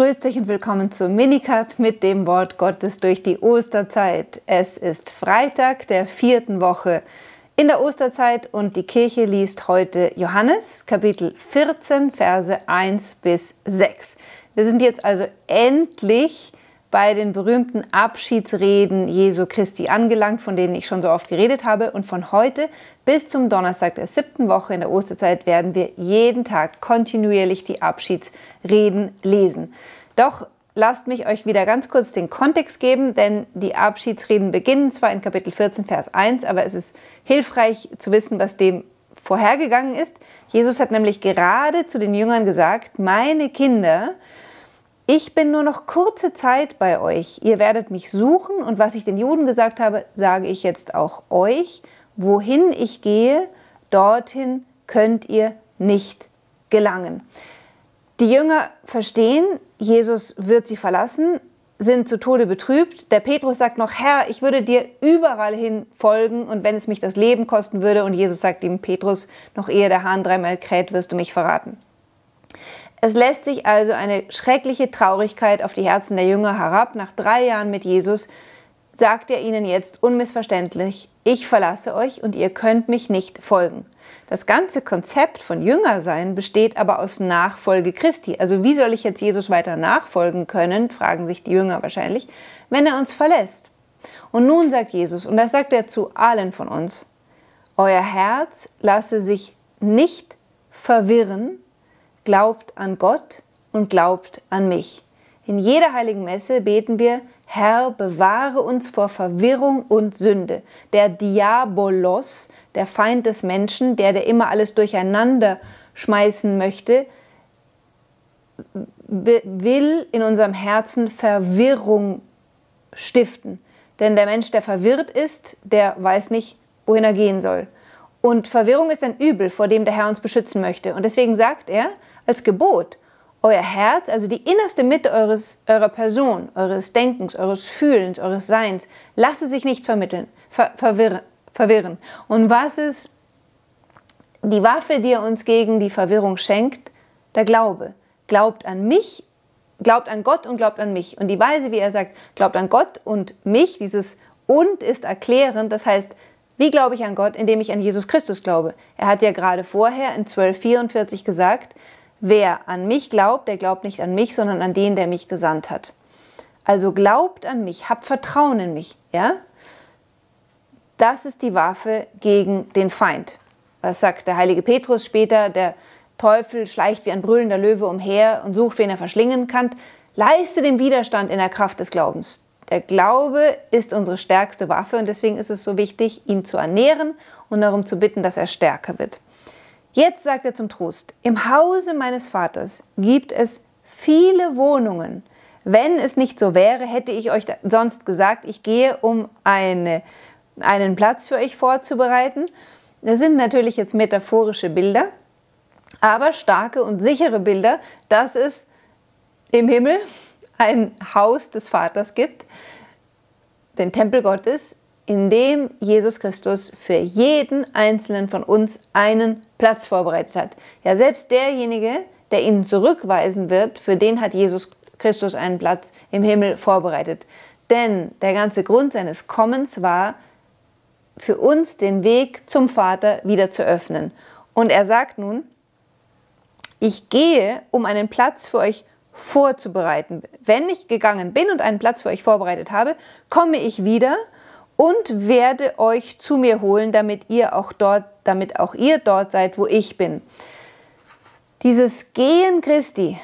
Grüß dich und willkommen zu Minikat mit dem Wort Gottes durch die Osterzeit. Es ist Freitag der vierten Woche in der Osterzeit und die Kirche liest heute Johannes Kapitel 14 Verse 1 bis 6. Wir sind jetzt also endlich bei den berühmten Abschiedsreden Jesu Christi angelangt, von denen ich schon so oft geredet habe. Und von heute bis zum Donnerstag der siebten Woche in der Osterzeit werden wir jeden Tag kontinuierlich die Abschiedsreden lesen. Doch lasst mich euch wieder ganz kurz den Kontext geben, denn die Abschiedsreden beginnen zwar in Kapitel 14, Vers 1, aber es ist hilfreich zu wissen, was dem vorhergegangen ist. Jesus hat nämlich gerade zu den Jüngern gesagt, meine Kinder, ich bin nur noch kurze Zeit bei euch. Ihr werdet mich suchen und was ich den Juden gesagt habe, sage ich jetzt auch euch. Wohin ich gehe, dorthin könnt ihr nicht gelangen. Die Jünger verstehen, Jesus wird sie verlassen, sind zu Tode betrübt. Der Petrus sagt noch, Herr, ich würde dir überall hin folgen und wenn es mich das Leben kosten würde. Und Jesus sagt ihm, Petrus, noch ehe der Hahn dreimal kräht, wirst du mich verraten. Es lässt sich also eine schreckliche Traurigkeit auf die Herzen der Jünger herab. Nach drei Jahren mit Jesus sagt er ihnen jetzt unmissverständlich, ich verlasse euch und ihr könnt mich nicht folgen. Das ganze Konzept von Jüngersein besteht aber aus Nachfolge Christi. Also wie soll ich jetzt Jesus weiter nachfolgen können, fragen sich die Jünger wahrscheinlich, wenn er uns verlässt. Und nun sagt Jesus, und das sagt er zu allen von uns, euer Herz lasse sich nicht verwirren glaubt an Gott und glaubt an mich. In jeder heiligen Messe beten wir, Herr, bewahre uns vor Verwirrung und Sünde. Der Diabolos, der Feind des Menschen, der, der immer alles durcheinander schmeißen möchte, will in unserem Herzen Verwirrung stiften. Denn der Mensch, der verwirrt ist, der weiß nicht, wohin er gehen soll. Und Verwirrung ist ein Übel, vor dem der Herr uns beschützen möchte. Und deswegen sagt er, als Gebot. Euer Herz, also die innerste Mitte eures, eurer Person, eures Denkens, eures Fühlens, eures Seins, lasse sich nicht vermitteln, ver, verwirren, verwirren. Und was ist die Waffe, die er uns gegen die Verwirrung schenkt? Der Glaube. Glaubt an mich, glaubt an Gott und glaubt an mich. Und die Weise, wie er sagt, glaubt an Gott und mich, dieses und ist erklärend, das heißt, wie glaube ich an Gott? Indem ich an Jesus Christus glaube. Er hat ja gerade vorher in 1244 gesagt, Wer an mich glaubt, der glaubt nicht an mich, sondern an den, der mich gesandt hat. Also glaubt an mich, habt Vertrauen in mich, ja? Das ist die Waffe gegen den Feind. Was sagt der heilige Petrus später? Der Teufel schleicht wie ein brüllender Löwe umher und sucht, wen er verschlingen kann. Leiste den Widerstand in der Kraft des Glaubens. Der Glaube ist unsere stärkste Waffe und deswegen ist es so wichtig, ihn zu ernähren und darum zu bitten, dass er stärker wird. Jetzt sagt er zum Trost, im Hause meines Vaters gibt es viele Wohnungen. Wenn es nicht so wäre, hätte ich euch sonst gesagt, ich gehe, um eine, einen Platz für euch vorzubereiten. Das sind natürlich jetzt metaphorische Bilder, aber starke und sichere Bilder, dass es im Himmel ein Haus des Vaters gibt, den Tempel Gottes, in dem Jesus Christus für jeden einzelnen von uns einen Platz vorbereitet hat. Ja, selbst derjenige, der ihn zurückweisen wird, für den hat Jesus Christus einen Platz im Himmel vorbereitet. Denn der ganze Grund seines Kommens war, für uns den Weg zum Vater wieder zu öffnen. Und er sagt nun, ich gehe, um einen Platz für euch vorzubereiten. Wenn ich gegangen bin und einen Platz für euch vorbereitet habe, komme ich wieder und werde euch zu mir holen, damit ihr auch dort, damit auch ihr dort seid, wo ich bin. Dieses Gehen Christi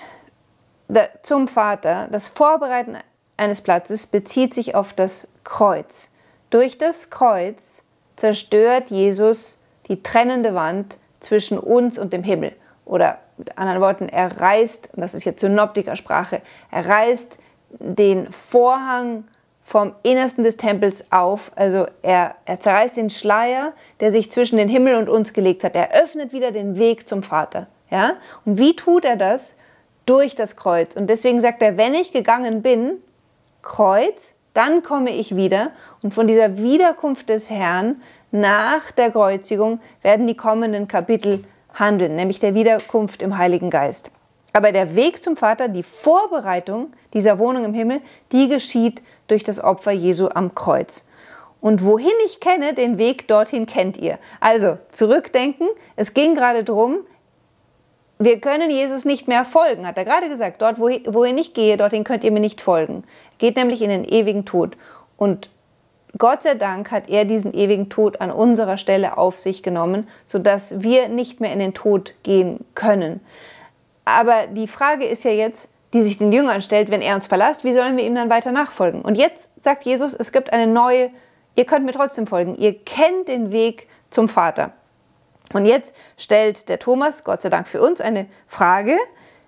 zum Vater, das Vorbereiten eines Platzes bezieht sich auf das Kreuz. Durch das Kreuz zerstört Jesus die trennende Wand zwischen uns und dem Himmel. Oder mit anderen Worten, er reißt, und das ist jetzt Synoptikersprache, er reißt den Vorhang vom Innersten des Tempels auf. Also er, er zerreißt den Schleier, der sich zwischen den Himmel und uns gelegt hat. Er öffnet wieder den Weg zum Vater. Ja? Und wie tut er das? Durch das Kreuz. Und deswegen sagt er, wenn ich gegangen bin, Kreuz, dann komme ich wieder. Und von dieser Wiederkunft des Herrn nach der Kreuzigung werden die kommenden Kapitel handeln, nämlich der Wiederkunft im Heiligen Geist. Aber der Weg zum Vater, die Vorbereitung dieser Wohnung im Himmel, die geschieht durch das Opfer Jesu am Kreuz. Und wohin ich kenne, den Weg dorthin kennt ihr. Also zurückdenken, es ging gerade darum, wir können Jesus nicht mehr folgen, hat er gerade gesagt. Dort, wohin ich gehe, dorthin könnt ihr mir nicht folgen. Geht nämlich in den ewigen Tod. Und Gott sei Dank hat er diesen ewigen Tod an unserer Stelle auf sich genommen, sodass wir nicht mehr in den Tod gehen können. Aber die Frage ist ja jetzt, die sich den Jüngern stellt, wenn er uns verlässt, wie sollen wir ihm dann weiter nachfolgen? Und jetzt sagt Jesus, es gibt eine neue, ihr könnt mir trotzdem folgen, ihr kennt den Weg zum Vater. Und jetzt stellt der Thomas, Gott sei Dank für uns, eine Frage.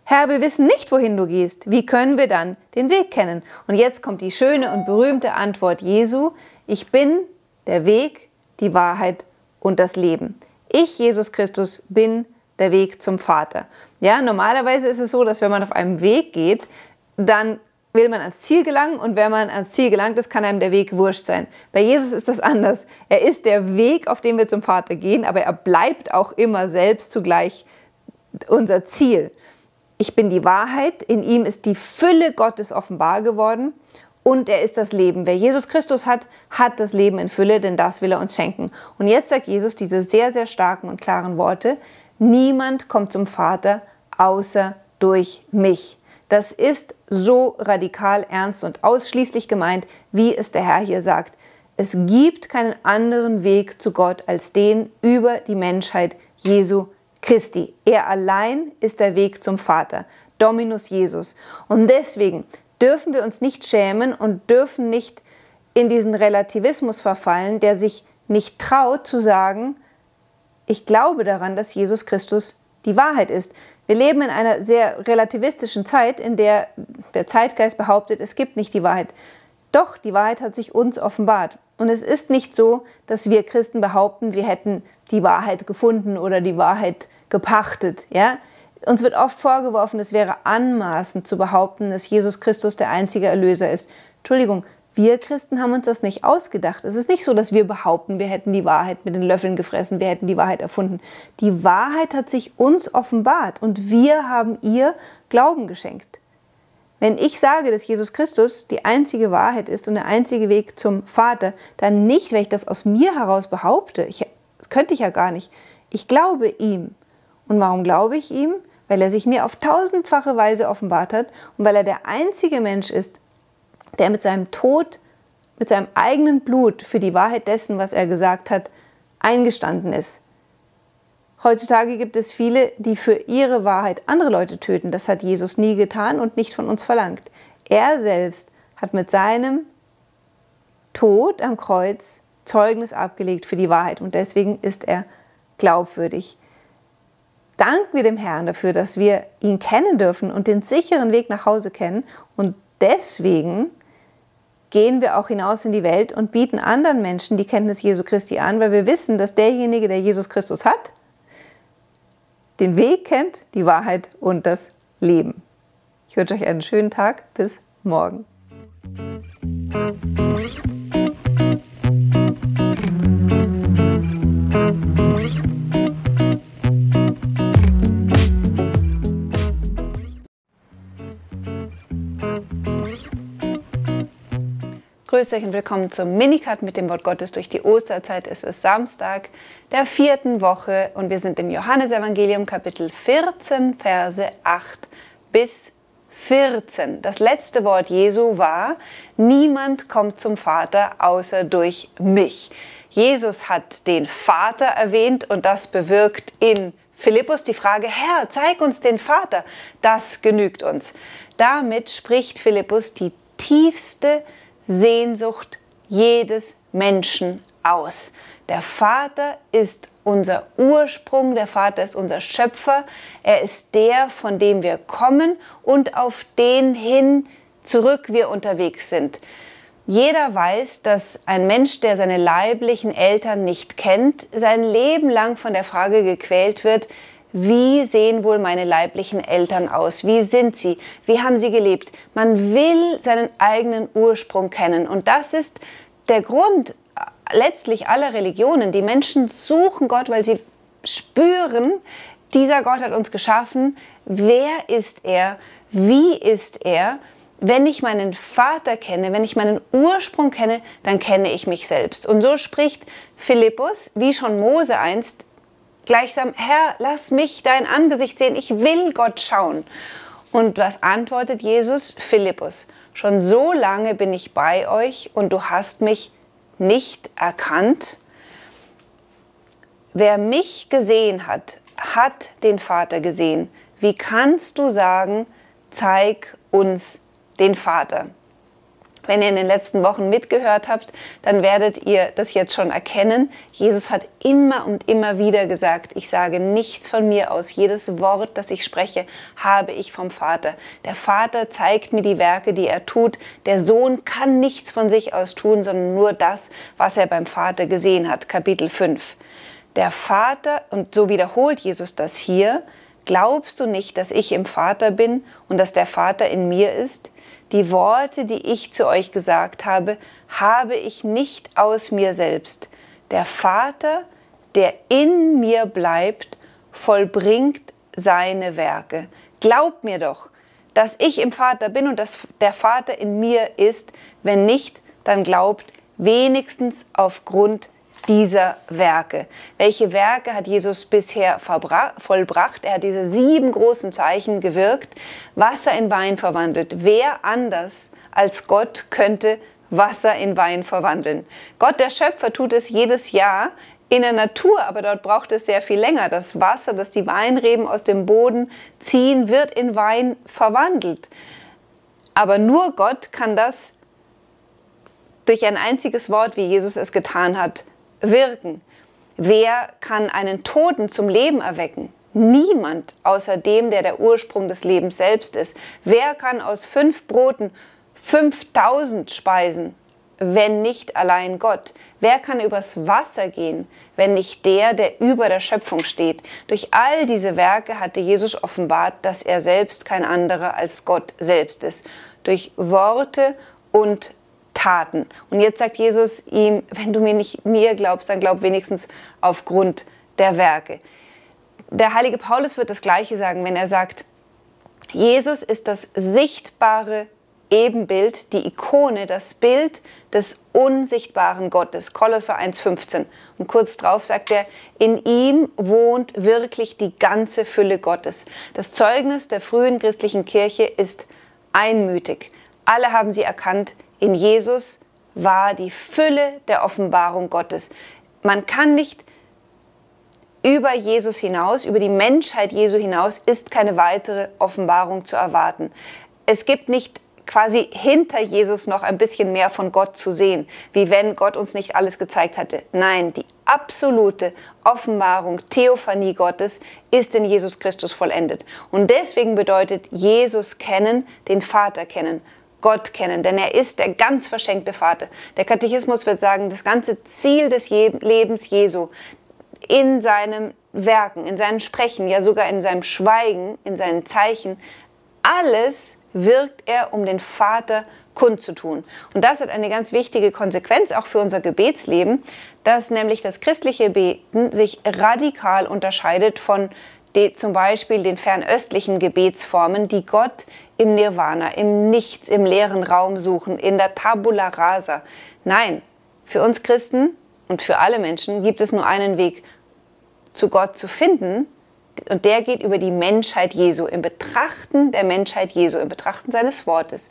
Herr, wir wissen nicht, wohin du gehst. Wie können wir dann den Weg kennen? Und jetzt kommt die schöne und berühmte Antwort Jesu. Ich bin der Weg, die Wahrheit und das Leben. Ich, Jesus Christus, bin der Weg zum Vater. Ja, normalerweise ist es so, dass wenn man auf einem Weg geht, dann will man ans Ziel gelangen und wenn man ans Ziel gelangt ist, kann einem der Weg wurscht sein. Bei Jesus ist das anders. Er ist der Weg, auf dem wir zum Vater gehen, aber er bleibt auch immer selbst zugleich unser Ziel. Ich bin die Wahrheit, in ihm ist die Fülle Gottes offenbar geworden und er ist das Leben. Wer Jesus Christus hat, hat das Leben in Fülle, denn das will er uns schenken. Und jetzt sagt Jesus diese sehr, sehr starken und klaren Worte, niemand kommt zum Vater außer durch mich. Das ist so radikal ernst und ausschließlich gemeint, wie es der Herr hier sagt. Es gibt keinen anderen Weg zu Gott als den über die Menschheit Jesu Christi. Er allein ist der Weg zum Vater, Dominus Jesus. Und deswegen dürfen wir uns nicht schämen und dürfen nicht in diesen Relativismus verfallen, der sich nicht traut zu sagen, ich glaube daran, dass Jesus Christus die Wahrheit ist. Wir leben in einer sehr relativistischen Zeit, in der der Zeitgeist behauptet, es gibt nicht die Wahrheit. Doch, die Wahrheit hat sich uns offenbart. Und es ist nicht so, dass wir Christen behaupten, wir hätten die Wahrheit gefunden oder die Wahrheit gepachtet. Ja? Uns wird oft vorgeworfen, es wäre anmaßend zu behaupten, dass Jesus Christus der einzige Erlöser ist. Entschuldigung, wir Christen haben uns das nicht ausgedacht. Es ist nicht so, dass wir behaupten, wir hätten die Wahrheit mit den Löffeln gefressen, wir hätten die Wahrheit erfunden. Die Wahrheit hat sich uns offenbart und wir haben ihr Glauben geschenkt. Wenn ich sage, dass Jesus Christus die einzige Wahrheit ist und der einzige Weg zum Vater, dann nicht, weil ich das aus mir heraus behaupte. Ich, das könnte ich ja gar nicht. Ich glaube ihm. Und warum glaube ich ihm? Weil er sich mir auf tausendfache Weise offenbart hat und weil er der einzige Mensch ist, der mit seinem Tod, mit seinem eigenen Blut für die Wahrheit dessen, was er gesagt hat, eingestanden ist. Heutzutage gibt es viele, die für ihre Wahrheit andere Leute töten. Das hat Jesus nie getan und nicht von uns verlangt. Er selbst hat mit seinem Tod am Kreuz Zeugnis abgelegt für die Wahrheit und deswegen ist er glaubwürdig. Danken wir dem Herrn dafür, dass wir ihn kennen dürfen und den sicheren Weg nach Hause kennen und deswegen gehen wir auch hinaus in die Welt und bieten anderen Menschen die Kenntnis Jesu Christi an, weil wir wissen, dass derjenige, der Jesus Christus hat, den Weg kennt, die Wahrheit und das Leben. Ich wünsche euch einen schönen Tag. Bis morgen. Grüß euch und willkommen zum Minikat mit dem Wort Gottes durch die Osterzeit. Es ist Samstag der vierten Woche und wir sind im Johannesevangelium Kapitel 14, Verse 8 bis 14. Das letzte Wort Jesu war, niemand kommt zum Vater außer durch mich. Jesus hat den Vater erwähnt und das bewirkt in Philippus die Frage, Herr, zeig uns den Vater. Das genügt uns. Damit spricht Philippus die tiefste Sehnsucht jedes Menschen aus. Der Vater ist unser Ursprung, der Vater ist unser Schöpfer, er ist der, von dem wir kommen und auf den hin zurück wir unterwegs sind. Jeder weiß, dass ein Mensch, der seine leiblichen Eltern nicht kennt, sein Leben lang von der Frage gequält wird, wie sehen wohl meine leiblichen Eltern aus? Wie sind sie? Wie haben sie gelebt? Man will seinen eigenen Ursprung kennen. Und das ist der Grund letztlich aller Religionen. Die Menschen suchen Gott, weil sie spüren, dieser Gott hat uns geschaffen. Wer ist er? Wie ist er? Wenn ich meinen Vater kenne, wenn ich meinen Ursprung kenne, dann kenne ich mich selbst. Und so spricht Philippus, wie schon Mose einst, gleichsam, Herr, lass mich dein Angesicht sehen, ich will Gott schauen. Und was antwortet Jesus? Philippus, schon so lange bin ich bei euch und du hast mich nicht erkannt. Wer mich gesehen hat, hat den Vater gesehen. Wie kannst du sagen, zeig uns den Vater? Wenn ihr in den letzten Wochen mitgehört habt, dann werdet ihr das jetzt schon erkennen. Jesus hat immer und immer wieder gesagt, ich sage nichts von mir aus. Jedes Wort, das ich spreche, habe ich vom Vater. Der Vater zeigt mir die Werke, die er tut. Der Sohn kann nichts von sich aus tun, sondern nur das, was er beim Vater gesehen hat. Kapitel 5. Der Vater, und so wiederholt Jesus das hier, glaubst du nicht, dass ich im Vater bin und dass der Vater in mir ist? Die Worte, die ich zu euch gesagt habe, habe ich nicht aus mir selbst. Der Vater, der in mir bleibt, vollbringt seine Werke. Glaubt mir doch, dass ich im Vater bin und dass der Vater in mir ist. Wenn nicht, dann glaubt wenigstens aufgrund dieser Werke. Welche Werke hat Jesus bisher vollbracht? Er hat diese sieben großen Zeichen gewirkt, Wasser in Wein verwandelt. Wer anders als Gott könnte Wasser in Wein verwandeln? Gott, der Schöpfer, tut es jedes Jahr in der Natur, aber dort braucht es sehr viel länger. Das Wasser, das die Weinreben aus dem Boden ziehen, wird in Wein verwandelt. Aber nur Gott kann das durch ein einziges Wort, wie Jesus es getan hat, wirken. Wer kann einen Toten zum Leben erwecken? Niemand außer dem, der der Ursprung des Lebens selbst ist. Wer kann aus fünf Broten 5000 speisen, wenn nicht allein Gott? Wer kann übers Wasser gehen, wenn nicht der, der über der Schöpfung steht? Durch all diese Werke hatte Jesus offenbart, dass er selbst kein anderer als Gott selbst ist. Durch Worte und Taten. Und jetzt sagt Jesus ihm, wenn du mir nicht mir glaubst, dann glaub wenigstens aufgrund der Werke. Der heilige Paulus wird das Gleiche sagen, wenn er sagt, Jesus ist das sichtbare Ebenbild, die Ikone, das Bild des unsichtbaren Gottes. Kolosser 1,15. Und kurz drauf sagt er, in ihm wohnt wirklich die ganze Fülle Gottes. Das Zeugnis der frühen christlichen Kirche ist einmütig. Alle haben sie erkannt, in Jesus war die Fülle der Offenbarung Gottes. Man kann nicht über Jesus hinaus, über die Menschheit Jesu hinaus, ist keine weitere Offenbarung zu erwarten. Es gibt nicht quasi hinter Jesus noch ein bisschen mehr von Gott zu sehen, wie wenn Gott uns nicht alles gezeigt hatte. Nein, die absolute Offenbarung, Theophanie Gottes ist in Jesus Christus vollendet. Und deswegen bedeutet Jesus kennen, den Vater kennen. Gott kennen, denn er ist der ganz verschenkte Vater. Der Katechismus wird sagen, das ganze Ziel des Lebens Jesu in seinem Werken, in seinem Sprechen, ja sogar in seinem Schweigen, in seinen Zeichen, alles wirkt er, um den Vater kundzutun. Und das hat eine ganz wichtige Konsequenz auch für unser Gebetsleben, dass nämlich das christliche Beten sich radikal unterscheidet von die, zum Beispiel den fernöstlichen Gebetsformen, die Gott im Nirvana, im Nichts, im leeren Raum suchen, in der Tabula rasa. Nein, für uns Christen und für alle Menschen gibt es nur einen Weg, zu Gott zu finden, und der geht über die Menschheit Jesu. Im Betrachten der Menschheit Jesu, im Betrachten seines Wortes,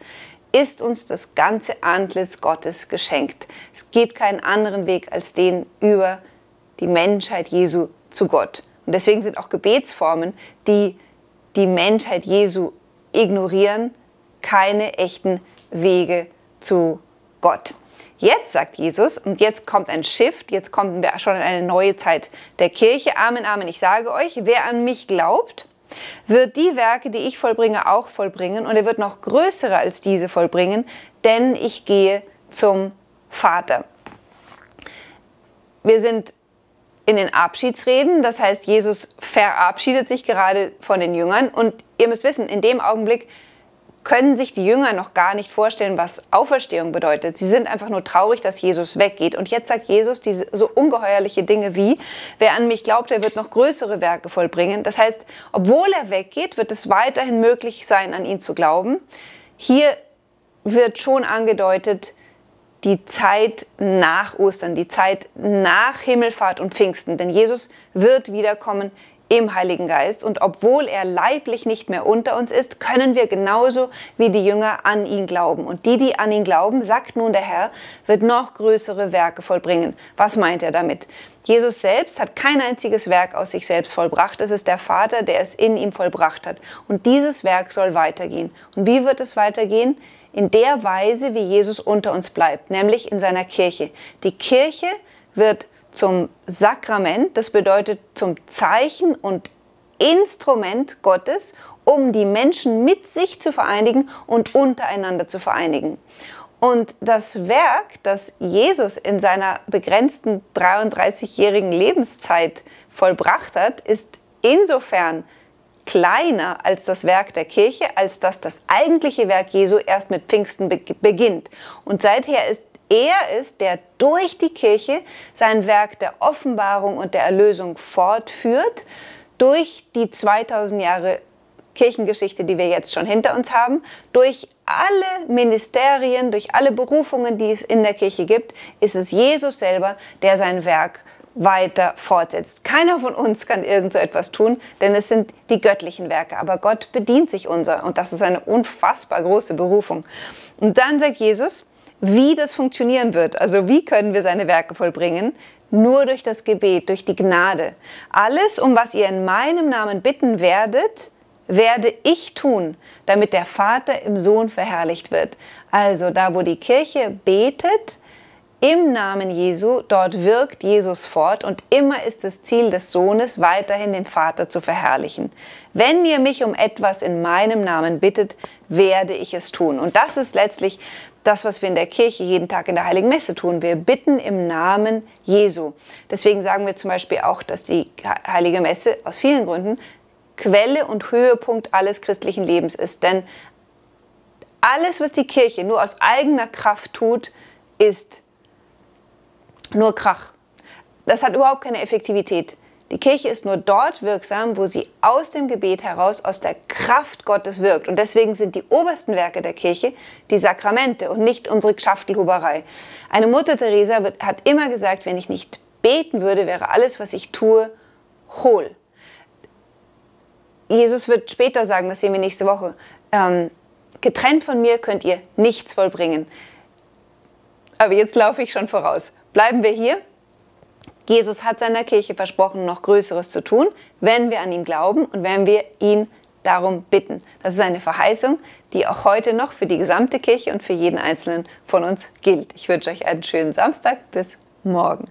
ist uns das ganze Antlitz Gottes geschenkt. Es gibt keinen anderen Weg als den über die Menschheit Jesu zu Gott. Und deswegen sind auch Gebetsformen, die die Menschheit Jesu ignorieren, keine echten Wege zu Gott. Jetzt sagt Jesus, und jetzt kommt ein Shift, jetzt kommen wir schon in eine neue Zeit der Kirche. Amen, Amen. Ich sage euch, wer an mich glaubt, wird die Werke, die ich vollbringe, auch vollbringen. Und er wird noch größere als diese vollbringen, denn ich gehe zum Vater. Wir sind in den Abschiedsreden. Das heißt, Jesus verabschiedet sich gerade von den Jüngern. Und ihr müsst wissen, in dem Augenblick können sich die Jünger noch gar nicht vorstellen, was Auferstehung bedeutet. Sie sind einfach nur traurig, dass Jesus weggeht. Und jetzt sagt Jesus diese so ungeheuerliche Dinge wie, wer an mich glaubt, der wird noch größere Werke vollbringen. Das heißt, obwohl er weggeht, wird es weiterhin möglich sein, an ihn zu glauben. Hier wird schon angedeutet, die Zeit nach Ostern, die Zeit nach Himmelfahrt und Pfingsten. Denn Jesus wird wiederkommen im Heiligen Geist. Und obwohl er leiblich nicht mehr unter uns ist, können wir genauso wie die Jünger an ihn glauben. Und die, die an ihn glauben, sagt nun der Herr, wird noch größere Werke vollbringen. Was meint er damit? Jesus selbst hat kein einziges Werk aus sich selbst vollbracht. Es ist der Vater, der es in ihm vollbracht hat. Und dieses Werk soll weitergehen. Und wie wird es weitergehen? In der Weise, wie Jesus unter uns bleibt, nämlich in seiner Kirche. Die Kirche wird zum Sakrament, das bedeutet zum Zeichen und Instrument Gottes, um die Menschen mit sich zu vereinigen und untereinander zu vereinigen. Und das Werk, das Jesus in seiner begrenzten 33-jährigen Lebenszeit vollbracht hat, ist insofern kleiner als das Werk der Kirche, als dass das eigentliche Werk Jesu erst mit Pfingsten beginnt. Und seither ist er ist, der durch die Kirche sein Werk der Offenbarung und der Erlösung fortführt, durch die 2000 Jahre Kirchengeschichte, die wir jetzt schon hinter uns haben, durch alle Ministerien, durch alle Berufungen, die es in der Kirche gibt, ist es Jesus selber, der sein Werk weiter fortsetzt. Keiner von uns kann irgend so etwas tun, denn es sind die göttlichen Werke. Aber Gott bedient sich unser und das ist eine unfassbar große Berufung. Und dann sagt Jesus, wie das funktionieren wird. Also wie können wir seine Werke vollbringen? Nur durch das Gebet, durch die Gnade. Alles, um was ihr in meinem Namen bitten werdet, werde ich tun, damit der Vater im Sohn verherrlicht wird. Also da, wo die Kirche betet, im Namen Jesu, dort wirkt Jesus fort und immer ist das Ziel des Sohnes, weiterhin den Vater zu verherrlichen. Wenn ihr mich um etwas in meinem Namen bittet, werde ich es tun. Und das ist letztlich das, was wir in der Kirche jeden Tag in der Heiligen Messe tun. Wir bitten im Namen Jesu. Deswegen sagen wir zum Beispiel auch, dass die Heilige Messe aus vielen Gründen Quelle und Höhepunkt alles christlichen Lebens ist. Denn alles, was die Kirche nur aus eigener Kraft tut, ist nur Krach. Das hat überhaupt keine Effektivität. Die Kirche ist nur dort wirksam, wo sie aus dem Gebet heraus, aus der Kraft Gottes wirkt. Und deswegen sind die obersten Werke der Kirche die Sakramente und nicht unsere Schaftelhuberei. Eine Mutter Teresa wird, hat immer gesagt, wenn ich nicht beten würde, wäre alles, was ich tue, hohl. Jesus wird später sagen, das sehen wir nächste Woche, ähm, getrennt von mir könnt ihr nichts vollbringen. Aber jetzt laufe ich schon voraus. Bleiben wir hier Jesus hat seiner Kirche versprochen, noch Größeres zu tun, wenn wir an ihn glauben und wenn wir ihn darum bitten. Das ist eine Verheißung, die auch heute noch für die gesamte Kirche und für jeden Einzelnen von uns gilt. Ich wünsche euch einen schönen Samstag. Bis morgen.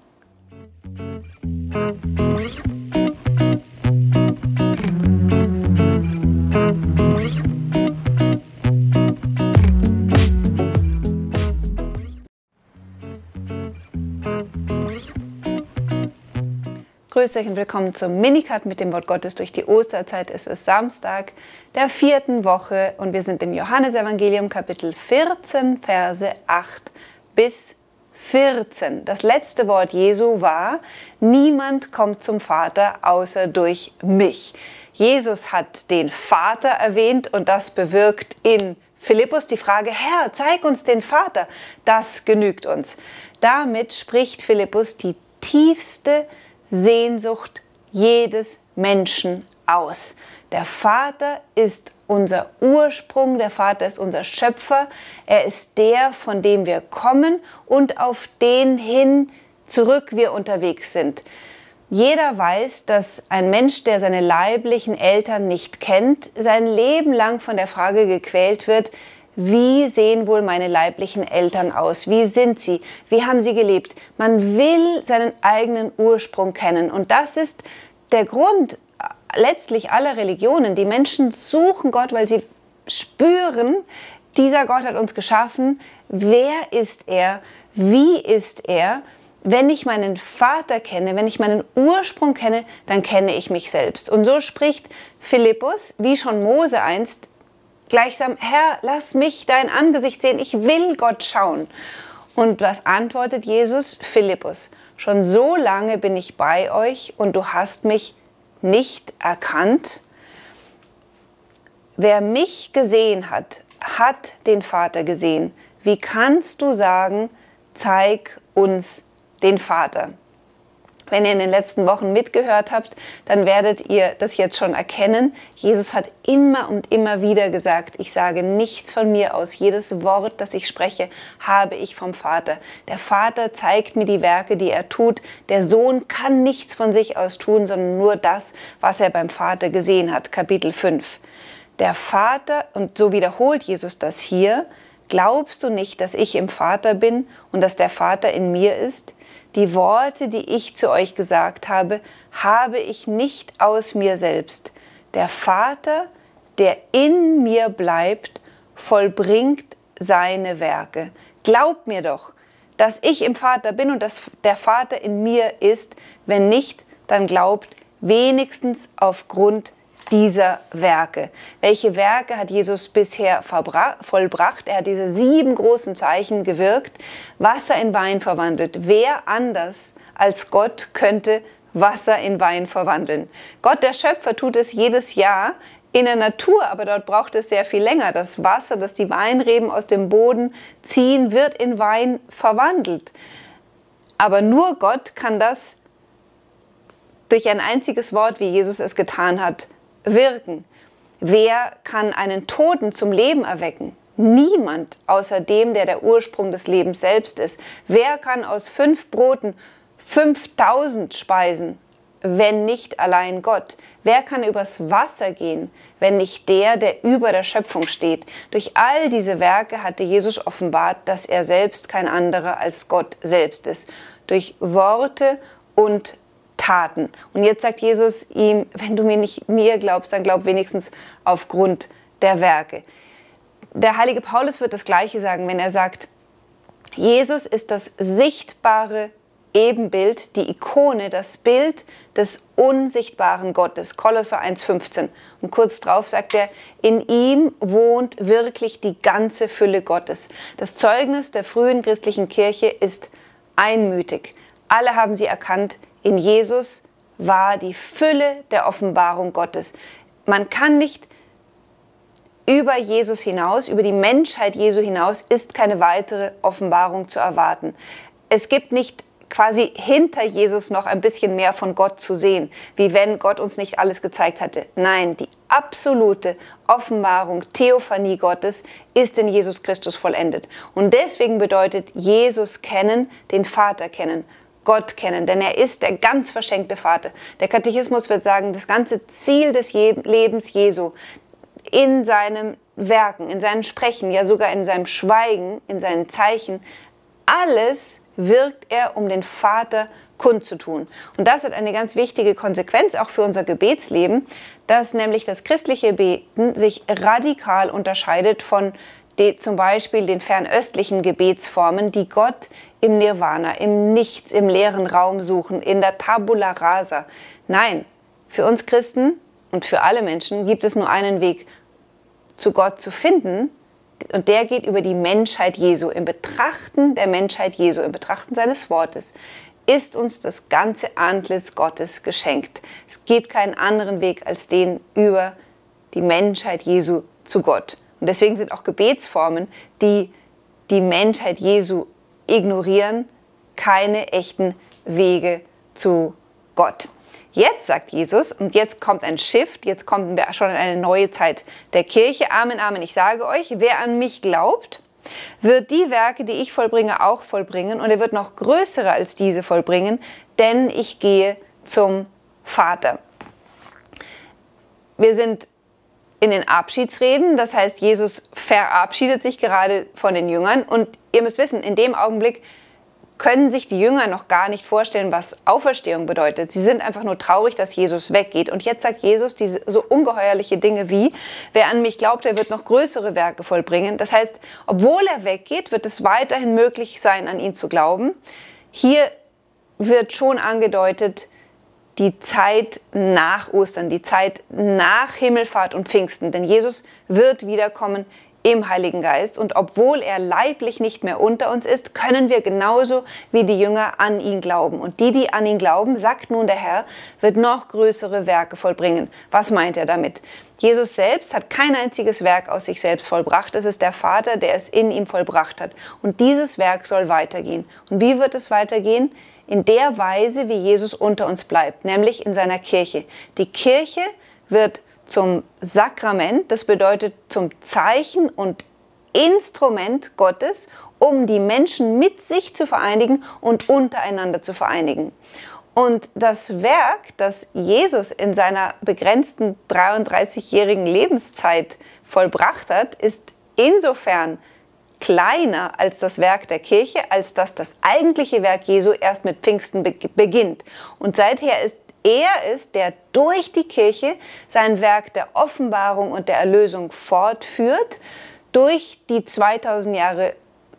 Grüß euch und willkommen zum Minicut mit dem Wort Gottes durch die Osterzeit. Es ist Samstag der vierten Woche und wir sind im Johannesevangelium Kapitel 14, Verse 8 bis 14. Das letzte Wort Jesu war, niemand kommt zum Vater außer durch mich. Jesus hat den Vater erwähnt und das bewirkt in Philippus die Frage, Herr, zeig uns den Vater. Das genügt uns. Damit spricht Philippus die tiefste Sehnsucht jedes Menschen aus. Der Vater ist unser Ursprung, der Vater ist unser Schöpfer, er ist der, von dem wir kommen und auf den hin zurück wir unterwegs sind. Jeder weiß, dass ein Mensch, der seine leiblichen Eltern nicht kennt, sein Leben lang von der Frage gequält wird, wie sehen wohl meine leiblichen Eltern aus? Wie sind sie? Wie haben sie gelebt? Man will seinen eigenen Ursprung kennen. Und das ist der Grund äh, letztlich aller Religionen. Die Menschen suchen Gott, weil sie spüren, dieser Gott hat uns geschaffen. Wer ist er? Wie ist er? Wenn ich meinen Vater kenne, wenn ich meinen Ursprung kenne, dann kenne ich mich selbst. Und so spricht Philippus, wie schon Mose einst gleichsam, Herr, lass mich dein Angesicht sehen, ich will Gott schauen. Und was antwortet Jesus? Philippus, schon so lange bin ich bei euch und du hast mich nicht erkannt. Wer mich gesehen hat, hat den Vater gesehen. Wie kannst du sagen, zeig uns den Vater? Wenn ihr in den letzten Wochen mitgehört habt, dann werdet ihr das jetzt schon erkennen. Jesus hat immer und immer wieder gesagt, ich sage nichts von mir aus. Jedes Wort, das ich spreche, habe ich vom Vater. Der Vater zeigt mir die Werke, die er tut. Der Sohn kann nichts von sich aus tun, sondern nur das, was er beim Vater gesehen hat. Kapitel 5. Der Vater, und so wiederholt Jesus das hier, glaubst du nicht, dass ich im Vater bin und dass der Vater in mir ist? Die Worte, die ich zu euch gesagt habe, habe ich nicht aus mir selbst. Der Vater, der in mir bleibt, vollbringt seine Werke. Glaubt mir doch, dass ich im Vater bin und dass der Vater in mir ist. Wenn nicht, dann glaubt wenigstens aufgrund dieser Werke. Welche Werke hat Jesus bisher vollbracht? Er hat diese sieben großen Zeichen gewirkt, Wasser in Wein verwandelt. Wer anders als Gott könnte Wasser in Wein verwandeln? Gott, der Schöpfer, tut es jedes Jahr in der Natur, aber dort braucht es sehr viel länger. Das Wasser, das die Weinreben aus dem Boden ziehen, wird in Wein verwandelt. Aber nur Gott kann das durch ein einziges Wort, wie Jesus es getan hat, wirken. Wer kann einen Toten zum Leben erwecken? Niemand außer dem, der der Ursprung des Lebens selbst ist. Wer kann aus fünf Broten 5000 speisen, wenn nicht allein Gott? Wer kann übers Wasser gehen, wenn nicht der, der über der Schöpfung steht? Durch all diese Werke hatte Jesus offenbart, dass er selbst kein anderer als Gott selbst ist. Durch Worte und Taten. Und jetzt sagt Jesus ihm, wenn du mir nicht mir glaubst, dann glaub wenigstens aufgrund der Werke. Der heilige Paulus wird das Gleiche sagen, wenn er sagt, Jesus ist das sichtbare Ebenbild, die Ikone, das Bild des unsichtbaren Gottes. Kolosser 1,15. Und kurz drauf sagt er, in ihm wohnt wirklich die ganze Fülle Gottes. Das Zeugnis der frühen christlichen Kirche ist einmütig. Alle haben sie erkannt, in Jesus war die Fülle der Offenbarung Gottes. Man kann nicht über Jesus hinaus, über die Menschheit Jesu hinaus, ist keine weitere Offenbarung zu erwarten. Es gibt nicht quasi hinter Jesus noch ein bisschen mehr von Gott zu sehen, wie wenn Gott uns nicht alles gezeigt hatte. Nein, die absolute Offenbarung, Theophanie Gottes ist in Jesus Christus vollendet. Und deswegen bedeutet Jesus kennen, den Vater kennen. Gott kennen, denn er ist der ganz verschenkte Vater. Der Katechismus wird sagen, das ganze Ziel des Lebens Jesu in seinem Werken, in seinem Sprechen, ja sogar in seinem Schweigen, in seinen Zeichen, alles wirkt er, um den Vater kundzutun. Und das hat eine ganz wichtige Konsequenz auch für unser Gebetsleben, dass nämlich das christliche Beten sich radikal unterscheidet von die, zum Beispiel den fernöstlichen Gebetsformen, die Gott im Nirvana, im Nichts, im leeren Raum suchen, in der Tabula rasa. Nein, für uns Christen und für alle Menschen gibt es nur einen Weg, zu Gott zu finden, und der geht über die Menschheit Jesu. Im Betrachten der Menschheit Jesu, im Betrachten seines Wortes, ist uns das ganze Antlitz Gottes geschenkt. Es gibt keinen anderen Weg als den über die Menschheit Jesu zu Gott. Und deswegen sind auch Gebetsformen, die die Menschheit Jesu ignorieren, keine echten Wege zu Gott. Jetzt sagt Jesus, und jetzt kommt ein Shift, jetzt kommen wir schon in eine neue Zeit der Kirche. Amen, Amen. Ich sage euch, wer an mich glaubt, wird die Werke, die ich vollbringe, auch vollbringen. Und er wird noch größere als diese vollbringen, denn ich gehe zum Vater. Wir sind in den Abschiedsreden. Das heißt, Jesus verabschiedet sich gerade von den Jüngern. Und ihr müsst wissen, in dem Augenblick können sich die Jünger noch gar nicht vorstellen, was Auferstehung bedeutet. Sie sind einfach nur traurig, dass Jesus weggeht. Und jetzt sagt Jesus diese so ungeheuerliche Dinge wie, wer an mich glaubt, der wird noch größere Werke vollbringen. Das heißt, obwohl er weggeht, wird es weiterhin möglich sein, an ihn zu glauben. Hier wird schon angedeutet, die Zeit nach Ostern, die Zeit nach Himmelfahrt und Pfingsten. Denn Jesus wird wiederkommen im Heiligen Geist. Und obwohl er leiblich nicht mehr unter uns ist, können wir genauso wie die Jünger an ihn glauben. Und die, die an ihn glauben, sagt nun der Herr, wird noch größere Werke vollbringen. Was meint er damit? Jesus selbst hat kein einziges Werk aus sich selbst vollbracht. Es ist der Vater, der es in ihm vollbracht hat. Und dieses Werk soll weitergehen. Und wie wird es weitergehen? In der Weise, wie Jesus unter uns bleibt, nämlich in seiner Kirche. Die Kirche wird zum Sakrament, das bedeutet zum Zeichen und Instrument Gottes, um die Menschen mit sich zu vereinigen und untereinander zu vereinigen. Und das Werk, das Jesus in seiner begrenzten 33-jährigen Lebenszeit vollbracht hat, ist insofern kleiner als das Werk der Kirche, als dass das eigentliche Werk Jesu erst mit Pfingsten beginnt. Und seither ist er ist, der durch die Kirche sein Werk der Offenbarung und der Erlösung fortführt, durch die 2000 Jahre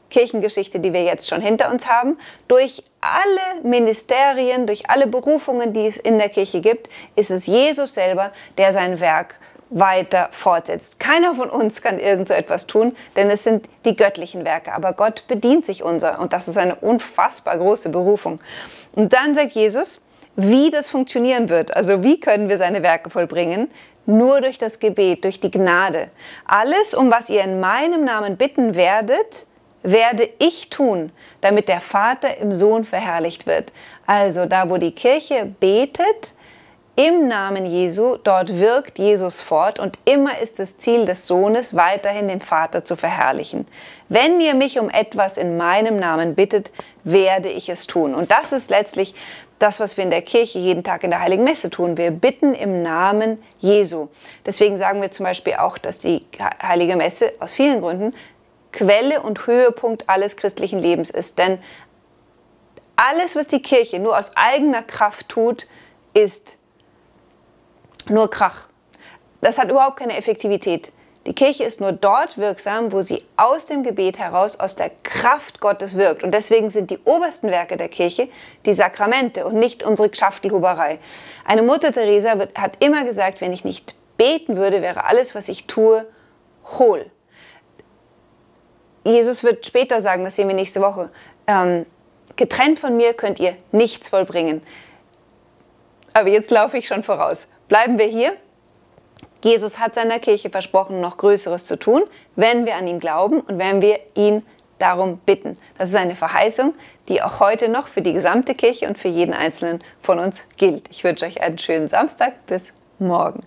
Kirchengeschichte, die wir jetzt schon hinter uns haben, durch alle Ministerien, durch alle Berufungen, die es in der Kirche gibt, ist es Jesus selber, der sein Werk weiter fortsetzt. Keiner von uns kann irgend so etwas tun, denn es sind die göttlichen Werke. Aber Gott bedient sich unser und das ist eine unfassbar große Berufung. Und dann sagt Jesus, wie das funktionieren wird. Also wie können wir seine Werke vollbringen? Nur durch das Gebet, durch die Gnade. Alles, um was ihr in meinem Namen bitten werdet, werde ich tun, damit der Vater im Sohn verherrlicht wird. Also da, wo die Kirche betet, im Namen Jesu, dort wirkt Jesus fort und immer ist das Ziel des Sohnes, weiterhin den Vater zu verherrlichen. Wenn ihr mich um etwas in meinem Namen bittet, werde ich es tun. Und das ist letztlich das, was wir in der Kirche jeden Tag in der Heiligen Messe tun. Wir bitten im Namen Jesu. Deswegen sagen wir zum Beispiel auch, dass die Heilige Messe aus vielen Gründen Quelle und Höhepunkt alles christlichen Lebens ist. Denn alles, was die Kirche nur aus eigener Kraft tut, ist nur Krach. Das hat überhaupt keine Effektivität. Die Kirche ist nur dort wirksam, wo sie aus dem Gebet heraus, aus der Kraft Gottes wirkt. Und deswegen sind die obersten Werke der Kirche die Sakramente und nicht unsere Schaftelhuberei. Eine Mutter Teresa hat immer gesagt, wenn ich nicht beten würde, wäre alles, was ich tue, hohl. Jesus wird später sagen, das sehen wir nächste Woche, ähm, getrennt von mir könnt ihr nichts vollbringen. Aber jetzt laufe ich schon voraus. Bleiben wir hier Jesus hat seiner Kirche versprochen, noch Größeres zu tun, wenn wir an ihn glauben und wenn wir ihn darum bitten. Das ist eine Verheißung, die auch heute noch für die gesamte Kirche und für jeden Einzelnen von uns gilt. Ich wünsche euch einen schönen Samstag. Bis morgen.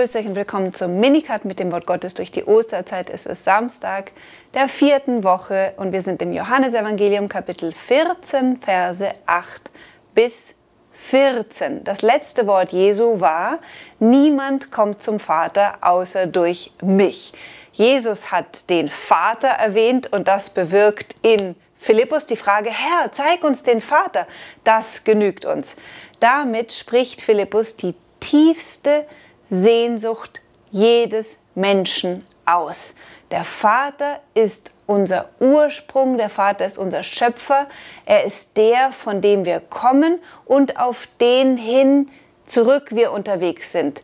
Grüß euch und willkommen zum Minicut mit dem Wort Gottes durch die Osterzeit. Es ist Samstag der vierten Woche und wir sind im Johannesevangelium Kapitel 14, Verse 8 bis 14. Das letzte Wort Jesu war, niemand kommt zum Vater außer durch mich. Jesus hat den Vater erwähnt und das bewirkt in Philippus die Frage, Herr, zeig uns den Vater. Das genügt uns. Damit spricht Philippus die tiefste Sehnsucht jedes Menschen aus. Der Vater ist unser Ursprung, der Vater ist unser Schöpfer, er ist der, von dem wir kommen und auf den hin zurück wir unterwegs sind.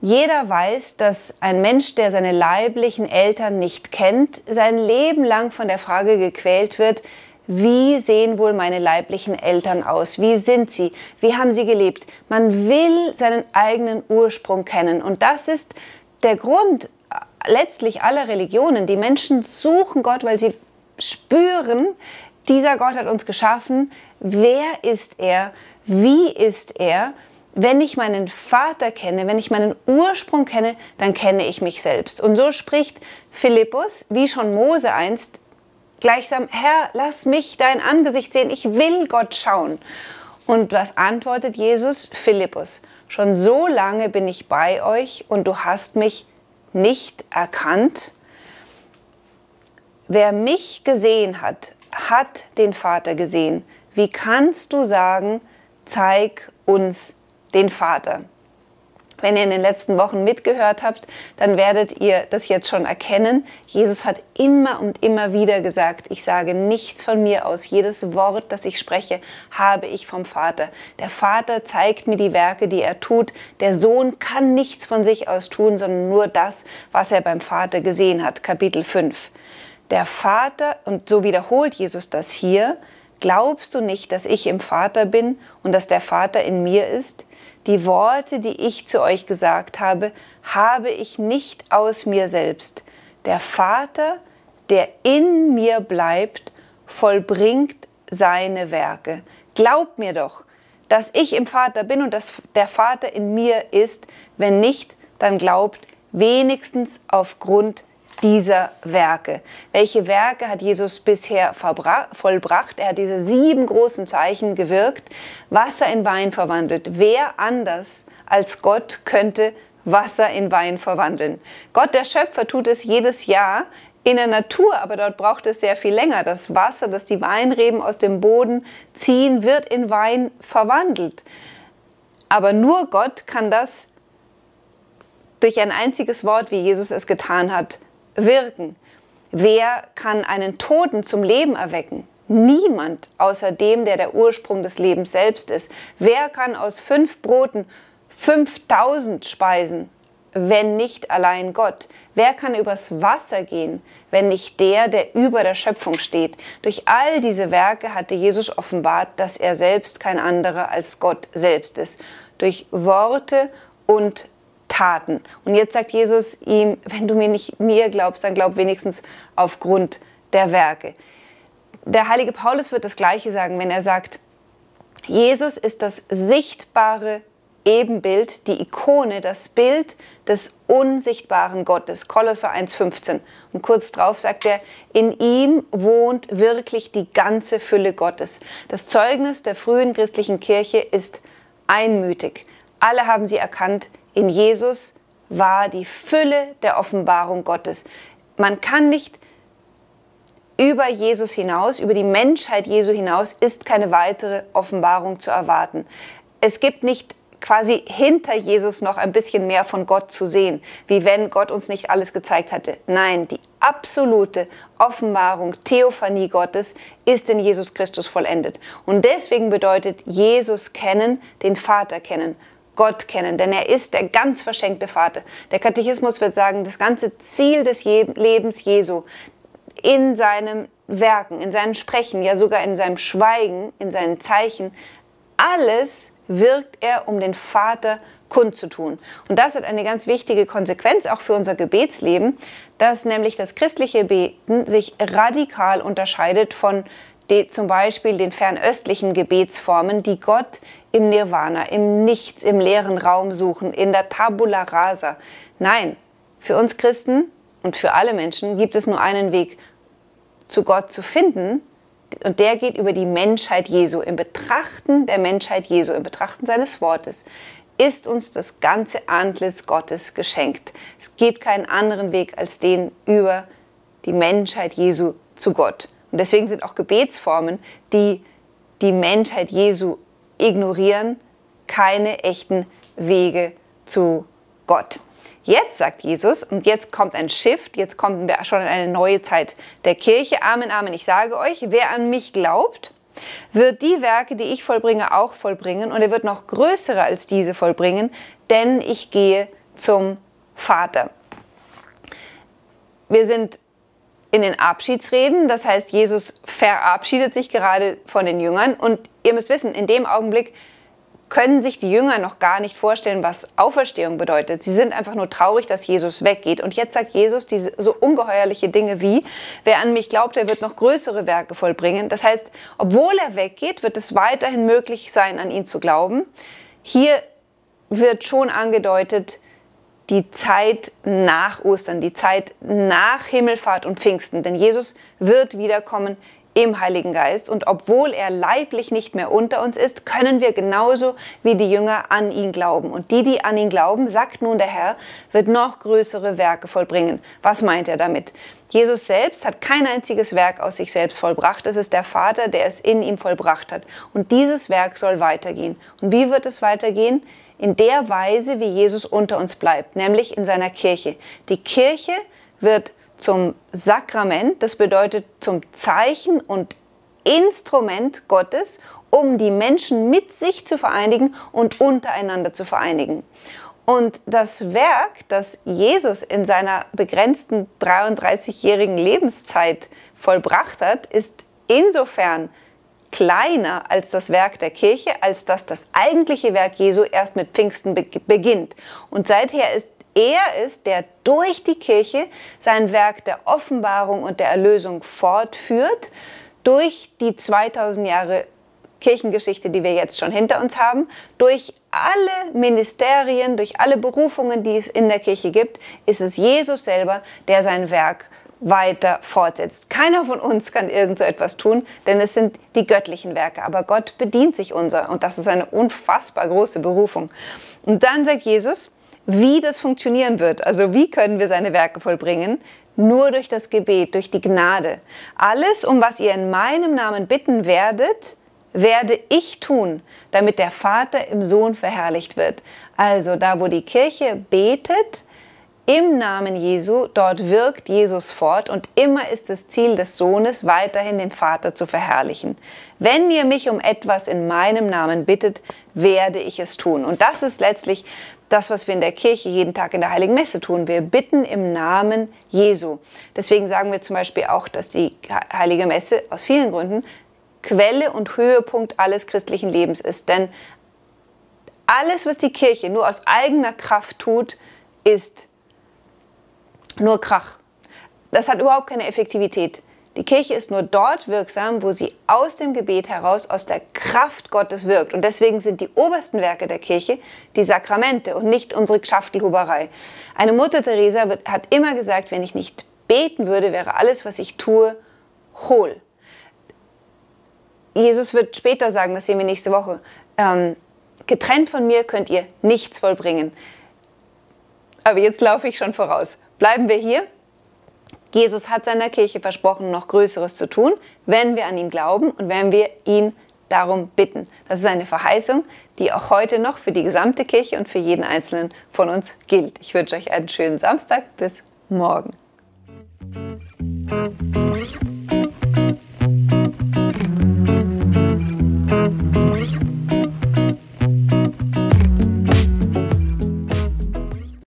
Jeder weiß, dass ein Mensch, der seine leiblichen Eltern nicht kennt, sein Leben lang von der Frage gequält wird, wie sehen wohl meine leiblichen Eltern aus? Wie sind sie? Wie haben sie gelebt? Man will seinen eigenen Ursprung kennen. Und das ist der Grund letztlich aller Religionen. Die Menschen suchen Gott, weil sie spüren, dieser Gott hat uns geschaffen. Wer ist er? Wie ist er? Wenn ich meinen Vater kenne, wenn ich meinen Ursprung kenne, dann kenne ich mich selbst. Und so spricht Philippus, wie schon Mose einst, gleichsam, Herr, lass mich dein Angesicht sehen, ich will Gott schauen. Und was antwortet Jesus? Philippus, schon so lange bin ich bei euch und du hast mich nicht erkannt. Wer mich gesehen hat, hat den Vater gesehen. Wie kannst du sagen, zeig uns den Vater. Wenn ihr in den letzten Wochen mitgehört habt, dann werdet ihr das jetzt schon erkennen. Jesus hat immer und immer wieder gesagt, ich sage nichts von mir aus. Jedes Wort, das ich spreche, habe ich vom Vater. Der Vater zeigt mir die Werke, die er tut. Der Sohn kann nichts von sich aus tun, sondern nur das, was er beim Vater gesehen hat. Kapitel 5. Der Vater, und so wiederholt Jesus das hier, glaubst du nicht, dass ich im Vater bin und dass der Vater in mir ist? Die Worte, die ich zu euch gesagt habe, habe ich nicht aus mir selbst. Der Vater, der in mir bleibt, vollbringt seine Werke. Glaubt mir doch, dass ich im Vater bin und dass der Vater in mir ist. Wenn nicht, dann glaubt wenigstens aufgrund dieser Werke. Welche Werke hat Jesus bisher vollbracht? Er hat diese sieben großen Zeichen gewirkt, Wasser in Wein verwandelt. Wer anders als Gott könnte Wasser in Wein verwandeln? Gott, der Schöpfer, tut es jedes Jahr in der Natur, aber dort braucht es sehr viel länger. Das Wasser, das die Weinreben aus dem Boden ziehen, wird in Wein verwandelt. Aber nur Gott kann das durch ein einziges Wort, wie Jesus es getan hat, wirken. Wer kann einen Toten zum Leben erwecken? Niemand außer dem, der der Ursprung des Lebens selbst ist. Wer kann aus fünf Broten 5000 speisen, wenn nicht allein Gott? Wer kann übers Wasser gehen, wenn nicht der, der über der Schöpfung steht? Durch all diese Werke hatte Jesus offenbart, dass er selbst kein anderer als Gott selbst ist. Durch Worte und Taten. Und jetzt sagt Jesus ihm, wenn du mir nicht mir glaubst, dann glaub wenigstens aufgrund der Werke. Der heilige Paulus wird das Gleiche sagen, wenn er sagt, Jesus ist das sichtbare Ebenbild, die Ikone, das Bild des unsichtbaren Gottes. Kolosser 1,15. Und kurz drauf sagt er, in ihm wohnt wirklich die ganze Fülle Gottes. Das Zeugnis der frühen christlichen Kirche ist einmütig. Alle haben sie erkannt, in Jesus war die Fülle der Offenbarung Gottes. Man kann nicht über Jesus hinaus, über die Menschheit Jesu hinaus, ist keine weitere Offenbarung zu erwarten. Es gibt nicht quasi hinter Jesus noch ein bisschen mehr von Gott zu sehen, wie wenn Gott uns nicht alles gezeigt hatte. Nein, die absolute Offenbarung, Theophanie Gottes ist in Jesus Christus vollendet. Und deswegen bedeutet Jesus kennen, den Vater kennen. Gott kennen, denn er ist der ganz verschenkte Vater. Der Katechismus wird sagen, das ganze Ziel des Lebens Jesu in seinem Werken, in seinem Sprechen, ja sogar in seinem Schweigen, in seinen Zeichen, alles wirkt er, um den Vater kundzutun. Und das hat eine ganz wichtige Konsequenz auch für unser Gebetsleben, dass nämlich das christliche Beten sich radikal unterscheidet von die, zum Beispiel den fernöstlichen Gebetsformen, die Gott im Nirvana, im Nichts, im leeren Raum suchen, in der Tabula rasa. Nein, für uns Christen und für alle Menschen gibt es nur einen Weg, zu Gott zu finden, und der geht über die Menschheit Jesu. Im Betrachten der Menschheit Jesu, im Betrachten seines Wortes, ist uns das ganze Antlitz Gottes geschenkt. Es gibt keinen anderen Weg als den über die Menschheit Jesu zu Gott. Und deswegen sind auch Gebetsformen, die die Menschheit Jesu ignorieren, keine echten Wege zu Gott. Jetzt sagt Jesus, und jetzt kommt ein Shift, jetzt kommen wir schon in eine neue Zeit der Kirche. Amen, Amen. Ich sage euch, wer an mich glaubt, wird die Werke, die ich vollbringe, auch vollbringen. Und er wird noch größere als diese vollbringen, denn ich gehe zum Vater. Wir sind in den Abschiedsreden. Das heißt, Jesus verabschiedet sich gerade von den Jüngern. Und ihr müsst wissen, in dem Augenblick können sich die Jünger noch gar nicht vorstellen, was Auferstehung bedeutet. Sie sind einfach nur traurig, dass Jesus weggeht. Und jetzt sagt Jesus diese so ungeheuerliche Dinge wie, wer an mich glaubt, der wird noch größere Werke vollbringen. Das heißt, obwohl er weggeht, wird es weiterhin möglich sein, an ihn zu glauben. Hier wird schon angedeutet, die Zeit nach Ostern, die Zeit nach Himmelfahrt und Pfingsten. Denn Jesus wird wiederkommen im Heiligen Geist und obwohl er leiblich nicht mehr unter uns ist, können wir genauso wie die Jünger an ihn glauben. Und die, die an ihn glauben, sagt nun der Herr, wird noch größere Werke vollbringen. Was meint er damit? Jesus selbst hat kein einziges Werk aus sich selbst vollbracht. Es ist der Vater, der es in ihm vollbracht hat. Und dieses Werk soll weitergehen. Und wie wird es weitergehen? In der Weise, wie Jesus unter uns bleibt, nämlich in seiner Kirche. Die Kirche wird zum Sakrament, das bedeutet zum Zeichen und Instrument Gottes, um die Menschen mit sich zu vereinigen und untereinander zu vereinigen. Und das Werk, das Jesus in seiner begrenzten 33-jährigen Lebenszeit vollbracht hat, ist insofern kleiner als das Werk der Kirche, als dass das eigentliche Werk Jesu erst mit Pfingsten beginnt. Und seither ist er ist, der durch die Kirche sein Werk der Offenbarung und der Erlösung fortführt, durch die 2000 Jahre Kirchengeschichte, die wir jetzt schon hinter uns haben, durch alle Ministerien, durch alle Berufungen, die es in der Kirche gibt, ist es Jesus selber, der sein Werk weiter fortsetzt. Keiner von uns kann irgend so etwas tun, denn es sind die göttlichen Werke. Aber Gott bedient sich unser und das ist eine unfassbar große Berufung. Und dann sagt Jesus, wie das funktionieren wird. Also wie können wir seine Werke vollbringen? Nur durch das Gebet, durch die Gnade. Alles, um was ihr in meinem Namen bitten werdet, werde ich tun, damit der Vater im Sohn verherrlicht wird. Also da, wo die Kirche betet, im Namen Jesu, dort wirkt Jesus fort und immer ist das Ziel des Sohnes, weiterhin den Vater zu verherrlichen. Wenn ihr mich um etwas in meinem Namen bittet, werde ich es tun. Und das ist letztlich das, was wir in der Kirche jeden Tag in der Heiligen Messe tun. Wir bitten im Namen Jesu. Deswegen sagen wir zum Beispiel auch, dass die Heilige Messe aus vielen Gründen Quelle und Höhepunkt alles christlichen Lebens ist. Denn alles, was die Kirche nur aus eigener Kraft tut, ist nur Krach. Das hat überhaupt keine Effektivität. Die Kirche ist nur dort wirksam, wo sie aus dem Gebet heraus, aus der Kraft Gottes wirkt. Und deswegen sind die obersten Werke der Kirche die Sakramente und nicht unsere Schaftelhuberei. Eine Mutter Teresa wird, hat immer gesagt, wenn ich nicht beten würde, wäre alles, was ich tue, hohl. Jesus wird später sagen, das sehen wir nächste Woche, ähm, getrennt von mir könnt ihr nichts vollbringen. Aber jetzt laufe ich schon voraus. Bleiben wir hier. Jesus hat seiner Kirche versprochen, noch Größeres zu tun, wenn wir an ihn glauben und wenn wir ihn darum bitten. Das ist eine Verheißung, die auch heute noch für die gesamte Kirche und für jeden Einzelnen von uns gilt. Ich wünsche euch einen schönen Samstag. Bis morgen.